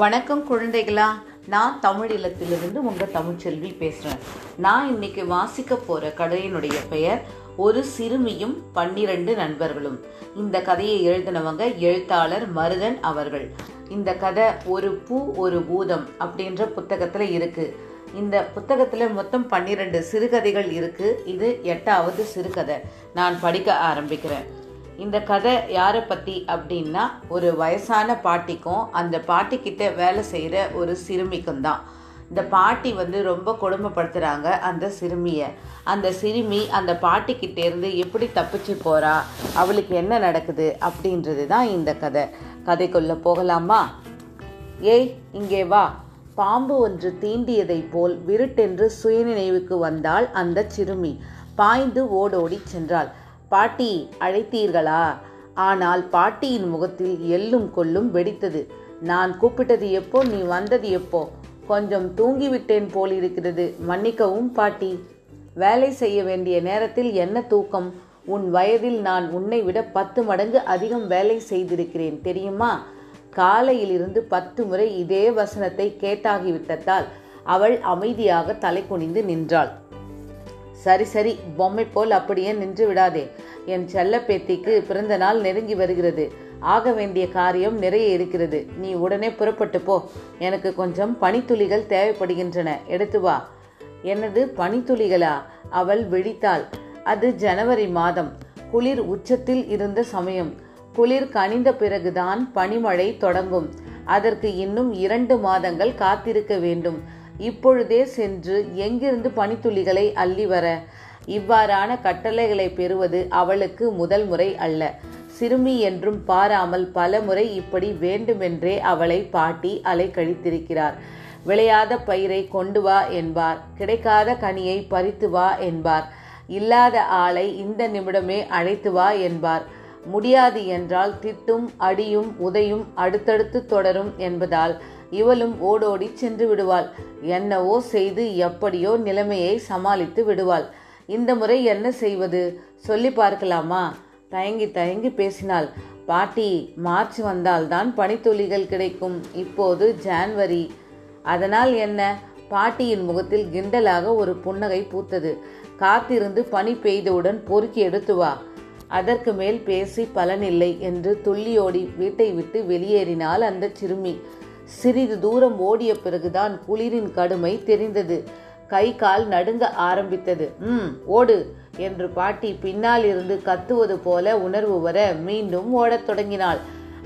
வணக்கம் குழந்தைகளா நான் தமிழ் இல்லத்திலிருந்து உங்கள் தமிழ்ச்செல்வி பேசுகிறேன் நான் இன்னைக்கு வாசிக்க போகிற கதையினுடைய பெயர் ஒரு சிறுமியும் பன்னிரண்டு நண்பர்களும். இந்த கதையை எழுதினவங்க எழுத்தாளர் மருதன் அவர்கள். இந்த கதை ஒரு பூ ஒரு பூதம் அப்படின்ற புத்தகத்தில் இருக்குது இந்த புத்தகத்தில் மொத்தம் பன்னிரண்டு சிறுகதைகள் இருக்குது இது எட்டாவது சிறுகதை. நான் படிக்க ஆரம்பிக்கிறேன். இந்த கதை யாரை பற்றி அப்படின்னா ஒரு வயசான பாட்டிக்கும் அந்த பாட்டிக்கிட்ட வேலை செய்கிற ஒரு சிறுமிக்கும் தான். இந்த பாட்டி வந்து ரொம்ப கொடுமைப்படுத்துகிறாங்க அந்த சிறுமியை. அந்த சிறுமி அந்த பாட்டிக்கிட்டேருந்து எப்படி தப்பிச்சு போகிறா அவளுக்கு என்ன நடக்குது அப்படின்றது தான் இந்த கதை. கதைக்குள்ளே போகலாமா? ஏய் இங்கே வா. பாம்பு ஒன்று தீண்டியதைப் போல் விருட்டென்று சுயநினைவுக்கு வந்தாள் அந்த சிறுமி. பாய்ந்து ஓடோடி சென்றாள். பாட்டி அழைத்தீர்களா? ஆனால் பாட்டியின் முகத்தில் எள்ளும் கொள்ளும் வெடித்தது. நான் கூப்பிட்டது எப்போ? நீ வந்தது எப்போ? கொஞ்சம் தூங்கிவிட்டேன் போல் இருக்கிறது மன்னிக்கவும் பாட்டி. வேலை செய்ய வேண்டிய நேரத்தில் என்ன தூக்கம்? உன் வயதில் நான் உன்னை விட பத்து மடங்கு அதிகம் வேலை செய்திருக்கிறேன் தெரியுமா? காலையிலிருந்து பத்து முறை இதே வசனத்தை கேட்டாகிவிட்டதால் அவள் அமைதியாக தலை குனிந்து நின்றாள். சரி சரி பொம்மை போல் அப்படியே நின்று விடாதே. என் செல்ல பேத்திக்கு பிறந்த நாள் நெருங்கி வருகிறது. ஆக வேண்டிய காரியம் நிறைய இருக்கிறது. நீ உடனே புறப்பட்டு போ. எனக்கு கொஞ்சம் பனித்துளிகள் தேவைப்படுகின்றன. எடுத்து வா. எனது பனித்துளிகளா? அவள் விழித்தாள். அது ஜனவரி மாதம். குளிர் உச்சத்தில் இருந்த சமயம். குளிர் கனிந்த பிறகுதான் பனிமழை தொடங்கும். அதற்கு இன்னும் இரண்டு மாதங்கள் காத்திருக்க வேண்டும். இப்பொழுதே சென்று எங்கிருந்து பனித்துளிகளை அள்ளி வர? இவ்வாறான கட்டளைகளை பெறுவது அவளுக்கு முதல் முறை அல்ல. சிறுமி என்றும் பாராமல் பல முறை இப்படி வேண்டுமென்றே அவளை பாட்டி அலைக்கழித்திருக்கிறார். விளையாத பயிரை கொண்டு வா என்பார். கிடைக்காத கனியை பறித்து வா என்பார். இல்லாத ஆளை இந்த நிமிடமே அழைத்து வா என்பார். முடியாது என்றால் திட்டும் அடியும் உதையும் அடுத்தடுத்து தொடரும் என்பதால் இவளும் ஓடோடி சென்று விடுவாள். என்னவோ செய்து எப்படியோ நிலைமையை சமாளித்து விடுவாள். இந்த முறை என்ன செய்வது? சொல்லி பார்க்கலாமா? தயங்கி தயங்கி பேசினாள். பாட்டி மார்ச் வந்தால்தான் பனித்துளிகள் கிடைக்கும். இப்போது ஜான்வரி. அதனால் என்ன? பாட்டியின் முகத்தில் கிண்டலாக ஒரு புன்னகை பூத்தது. காத்திருந்து பனி பெய்தவுடன் பொறுக்கி எடுத்து வா. அதற்கு மேல் பேசி பலனில்லை என்று துள்ளியோடி வீட்டை விட்டு வெளியேறினாள் அந்த சிறுமி. சிறிது தூரம் ஓடிய பிறகுதான் குளிரின் கடுமை தெரிந்தது. கை கால் நடுங்க ஆரம்பித்தது. ம் ஓடு என்று பாட்டி பின்னால் இருந்து கத்துவது போல உணர்வு வர மீண்டும் ஓடத் தொடங்கினாள்.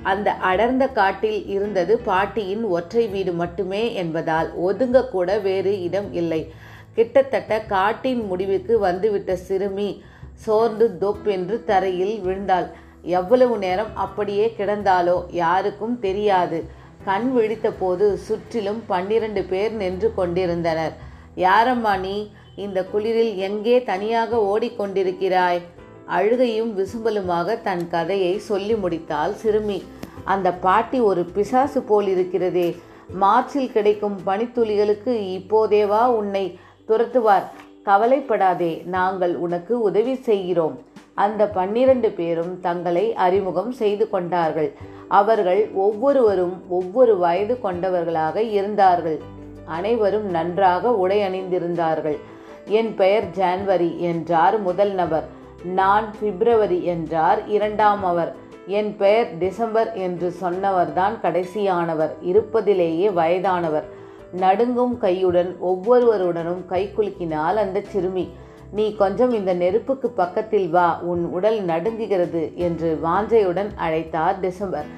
அந்த அடர்ந்த காட்டில் இருந்தது பாட்டியின் ஒற்றை வீடு மட்டுமே என்பதால் ஒதுங்க கூட வேறு இடம் இல்லை. கிட்டத்தட்ட காட்டின் முடிவுக்கு வந்துவிட்ட சிறுமி சோர்ந்து தொப் என்று தரையில் விழுந்தாள். எவ்வளவு நேரம் அப்படியே கிடந்தாலோ யாருக்கும் தெரியாது. கண் விழித்த போது சுற்றிலும் பன்னிரண்டு பேர் நின்று கொண்டிருந்தனர். யாரம்மா நீ? இந்த குளிரில் எங்கே தனியாக ஓடிக்கொண்டிருக்கிறாய்? அழுகையும் விசும்பலுமாக தன் கதையை சொல்லி முடித்தாள் சிறுமி. அந்த பாட்டி ஒரு பிசாசு போல் இருக்கிறதே மார்ச்சில் கிடைக்கும் பனித்துளிகளுக்கு இப்போதேவா உன்னை துரத்துவார். கவலைப்படாதே நாங்கள் உனக்கு உதவி செய்கிறோம். அந்த பன்னிரண்டு பேரும் தங்களை அறிமுகம் செய்து கொண்டார்கள். அவர்கள் ஒவ்வொருவரும் ஒவ்வொரு வயது கொண்டவர்களாக இருந்தார்கள். அனைவரும் நன்றாக உடை அணிந்திருந்தார்கள் என் பெயர் ஜான்வரி என்றார் முதல் நபர். நான் பிப்ரவரி என்றார் இரண்டாம் அவர். என் பெயர் டிசம்பர் என்று சொன்னவர்தான் கடைசியானவர். இருப்பதிலேயே வயதானவர். நடுங்கும் கையுடன் ஒவ்வொருவருடனும் கை குலுக்கினால் அந்த சிறுமி நீ கொஞ்சம் இந்த நெருப்புக்கு பக்கத்தில் வா உன் உடல் நடுங்குகிறது என்று வாஞ்சையுடன் அழைத்தார் டிசம்பர்.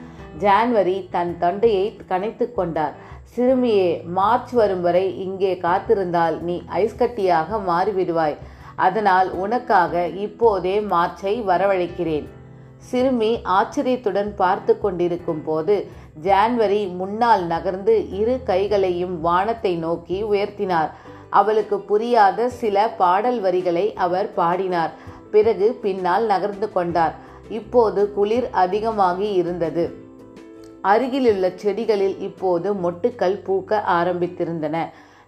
ஜான்வரி தன் தொண்டையை கணைத்து கொண்டார். சிறுமியே மார்ச் வரும் வரை இங்கே காத்திருந்தால் நீ ஐஸ்கட்டியாக மாறிவிடுவாய். அதனால் உனக்காக இப்போதே மார்ச்சை வரவழைக்கிறேன். சிறுமி ஆச்சரியத்துடன் பார்த்து கொண்டிருக்கும் போது ஜான்வரி முன்னால் நகர்ந்து இரு கைகளையும் வானத்தை நோக்கி உயர்த்தினார். அவளுக்கு புரியாத சில பாடல் வரிகளை அவர் பாடினார். பிறகு பின்னால் நகர்ந்து கொண்டார். இப்போது குளிர் அதிகமாகி இருந்தது. அருகிலுள்ள செடிகளில் இப்போது மொட்டுக்கள் பூக்க ஆரம்பித்திருந்தன.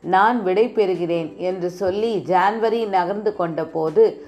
நான் விடை பெறுகிறேன் என்று சொல்லி ஜான்வரி நகர்ந்து கொண்டபோது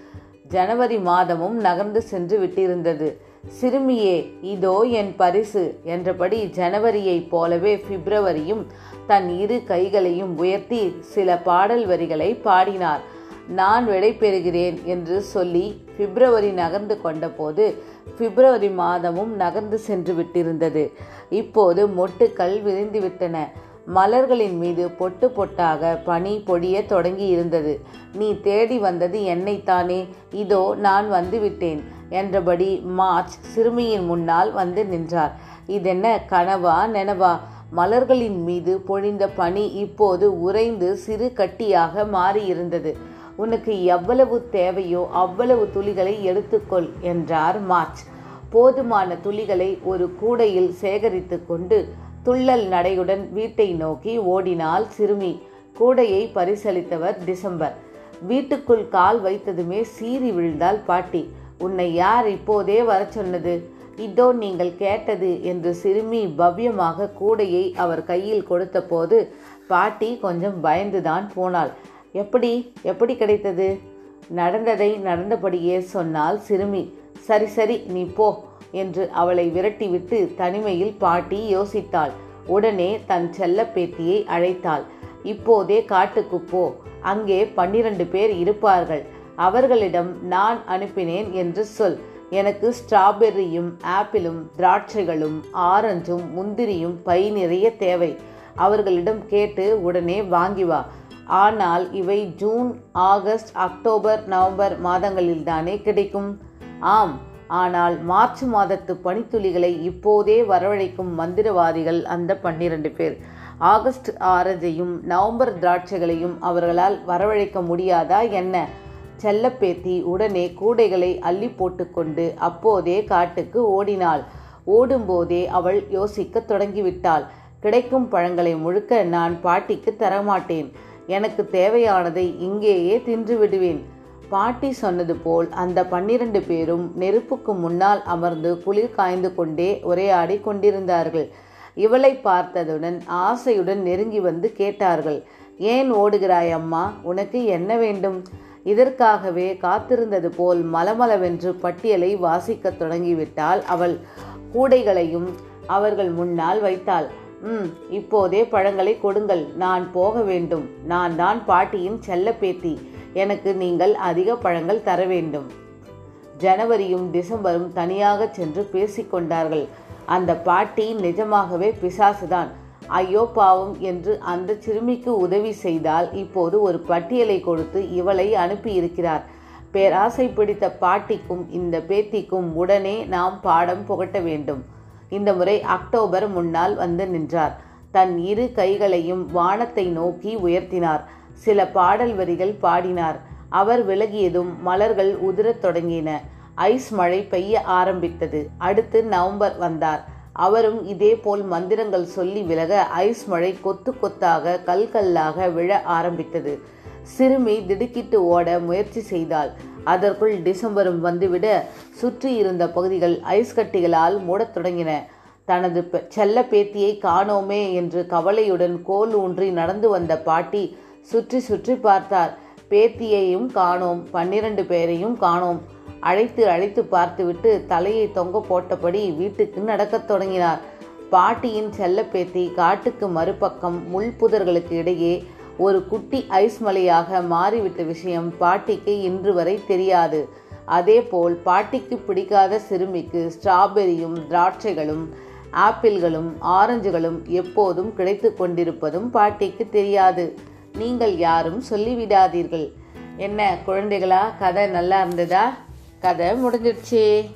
ஜனவரி மாதமும் நகர்ந்து சென்று விட்டிருந்தது. சிறுமியே இதோ என் பரிசு என்றபடி ஜனவரியைப் போலவே பிப்ரவரியும் தன் இரு கைகளையும் உயர்த்தி சில பாடல் வரிகளை பாடினார். நான் விடை பெறுகிறேன் என்று சொல்லி பிப்ரவரி நகர்ந்து கொண்டபோது பிப்ரவரி மாதமும் நகர்ந்து சென்று விட்டிருந்தது. இப்போது மொட்டுக்கள் விரிந்துவிட்டன மலர்களின் மீது பொட்டு பொட்டாக பனி பொழிய தொடங்கி இருந்தது நீ தேடி வந்தது என்னைத்தானே? இதோ நான் வந்துவிட்டேன் என்றபடி மார்ச் சிறுமியின் முன்னால் வந்து நின்றார். இதென்ன கனவா நெனவா? மலர்களின் மீது பொழிந்த பனி இப்போது உறைந்து சிறு கட்டியாக மாறியிருந்தது. உனக்கு எவ்வளவு தேவையோ அவ்வளவு துளிகளை எடுத்துக்கொள் என்றார் மார்ச். போதுமான துளிகளை ஒரு கூடையில் சேகரித்து கொண்டு துள்ளல் நடையுடன் வீட்டை நோக்கி ஓடினாள் சிறுமி. கூடையை பரிசளித்தவர் டிசம்பர். வீட்டுக்குள் கால் வைத்ததுமே சீறி விழுந்தாள் பாட்டி. உன்னை யார் இப்போதே வர சொன்னது இதோ நீங்கள் கேட்டது என்று சிறுமி பவ்யமாக கூடையை அவர் கையில் கொடுத்தபோது பாட்டி கொஞ்சம் பயந்துதான் போனாள். எப்படி? எப்படி கிடைத்தது? நடந்ததை நடந்தபடியே சொன்னால் சிறுமி. சரி சரி நீ போ. என்று அவளை விரட்டிவிட்டு தனிமையில் பாட்டி யோசித்தாள். உடனே தன் செல்ல பேத்தியை அழைத்தாள். இப்போதே காட்டுக்கு போ. அங்கே பன்னிரண்டு பேர் இருப்பார்கள். அவர்களிடம் நான் அனுப்பினேன் என்று சொல். எனக்கு ஸ்ட்ராபெர்ரியும் ஆப்பிளும் திராட்சைகளும் ஆரஞ்சும் முந்திரியும் பை நிறைய தேவை. அவர்களிடம் கேட்டு உடனே வாங்கி வா. ஆனால் இவை ஜூன் ஆகஸ்ட் அக்டோபர் நவம்பர் மாதங்களில்தானே கிடைக்கும்? ஆம். ஆனால் மார்ச் மாதத்து பனித்துளிகளை இப்போதே வரவழைக்கும் மந்திரவாதிகள் அந்த பன்னிரண்டு பேர். ஆகஸ்ட் ஆரஞ்சையும் நவம்பர் திராட்சைகளையும் அவர்களால் வரவழைக்க முடியாதா என்ன? செல்லப்பேத்தி உடனே கூடைகளை அள்ளி போட்டுக்கொண்டு அப்போதே காட்டுக்கு ஓடினாள். ஓடும்போதே அவள் யோசிக்க தொடங்கிவிட்டாள். கிடைக்கும் பழங்களை முழுக்க நான் பாட்டிக்கு தரமாட்டேன். எனக்கு தேவையானதை இங்கேயே தின்று விடுவேன். பாட்டி சொன்னது போல் அந்த பன்னிரண்டு பேரும் நெருப்புக்கு முன்னால் அமர்ந்து குளிர் காய்ந்து கொண்டே உரையாடி கொண்டிருந்தார்கள். இவளை பார்த்ததுடன் ஆசையுடன் நெருங்கி வந்து கேட்டார்கள் ஏன் ஓடுகிறாய் அம்மா? உனக்கு என்ன வேண்டும்? இதற்காகவே காத்திருந்தது போல் மலமளவென்று பட்டியலை வாசிக்கத் தொடங்கிவிட்டால் அவள். கூடைகளையும் அவர்கள் முன்னால் வைத்தாள். ம் இப்போதே பழங்களை கொடுங்கள். நான் போக வேண்டும். நான் தான் பாட்டியின் செல்ல பேத்தி எனக்கு நீங்கள் அதிக பழங்கள் தர வேண்டும். ஜனவரியும் டிசம்பரும் தனியாக சென்று பேசிக்கொண்டார்கள் அந்த பாட்டி நிஜமாகவே பிசாசுதான். ஐயோ பாவம் என்று அந்த சிறுமிக்கு உதவி செய்தால் இப்போது ஒரு பட்டியலை கொடுத்து இவளை அனுப்பியிருக்கிறார். பேராசை பிடித்த பாட்டிக்கும் இந்த பேத்திக்கும் உடனே நாம் பாடம் புகட்ட வேண்டும். இந்த முறை அக்டோபர் முன்னால் வந்து நின்றார். தன் இரு கைகளையும் வானத்தை நோக்கி உயர்த்தினார். சில பாடல் வரிகள் பாடினார். அவர் விலகியதும் மலர்கள் உதிரத் தொடங்கின. ஐஸ் மழை பெய்ய ஆரம்பித்தது. அடுத்து நவம்பர் வந்தார். அவரும் இதேபோல் மந்திரங்கள் சொல்லி விலக ஐஸ் மழை கொத்து கொத்தாக கல் கல்லாக விழ ஆரம்பித்தது. சிறுமி திடுக்கிட்டு ஓட முயற்சி செய்தாள். அதற்குள் டிசம்பரும் வந்துவிட சுற்றி இருந்த பகுதிகள் ஐஸ் கட்டிகளால் மூடத் தொடங்கின. தனது செல்ல பேத்தியை காணோமே என்று கவலையுடன் கோல் ஊன்றி நடந்து வந்த பாட்டி சுற்றி சுற்றி பார்த்தார். பேத்தியையும் காணோம். பன்னிரண்டு பேரையும் காணோம். அழைத்து அழைத்து பார்த்துவிட்டு தலையை தொங்க போட்டபடி வீட்டுக்கு நடக்கத் தொடங்கினார். பாட்டியின் செல்லப்பேத்தி காட்டுக்கு மறுபக்கம் முள் புதர்களுக்கு இடையே ஒரு குட்டி ஐஸ் மலையாக மாறிவிட்ட விஷயம் பாட்டிக்கு இன்று வரை தெரியாது. அதேபோல் பாட்டிக்கு பிடிக்காத சிறுமிக்கு ஸ்ட்ராபெரியும் திராட்சைகளும் ஆப்பிள்களும் ஆரஞ்சுகளும் எப்போதும் கிடைத்து கொண்டிருப்பதும் பாட்டிக்கு தெரியாது. நீங்கள் யாரும் சொல்லிவிடாதீர்கள். என்ன குழந்தைகளா? கதை நல்லா இருந்ததா? கதை முடிஞ்சிடுச்சு.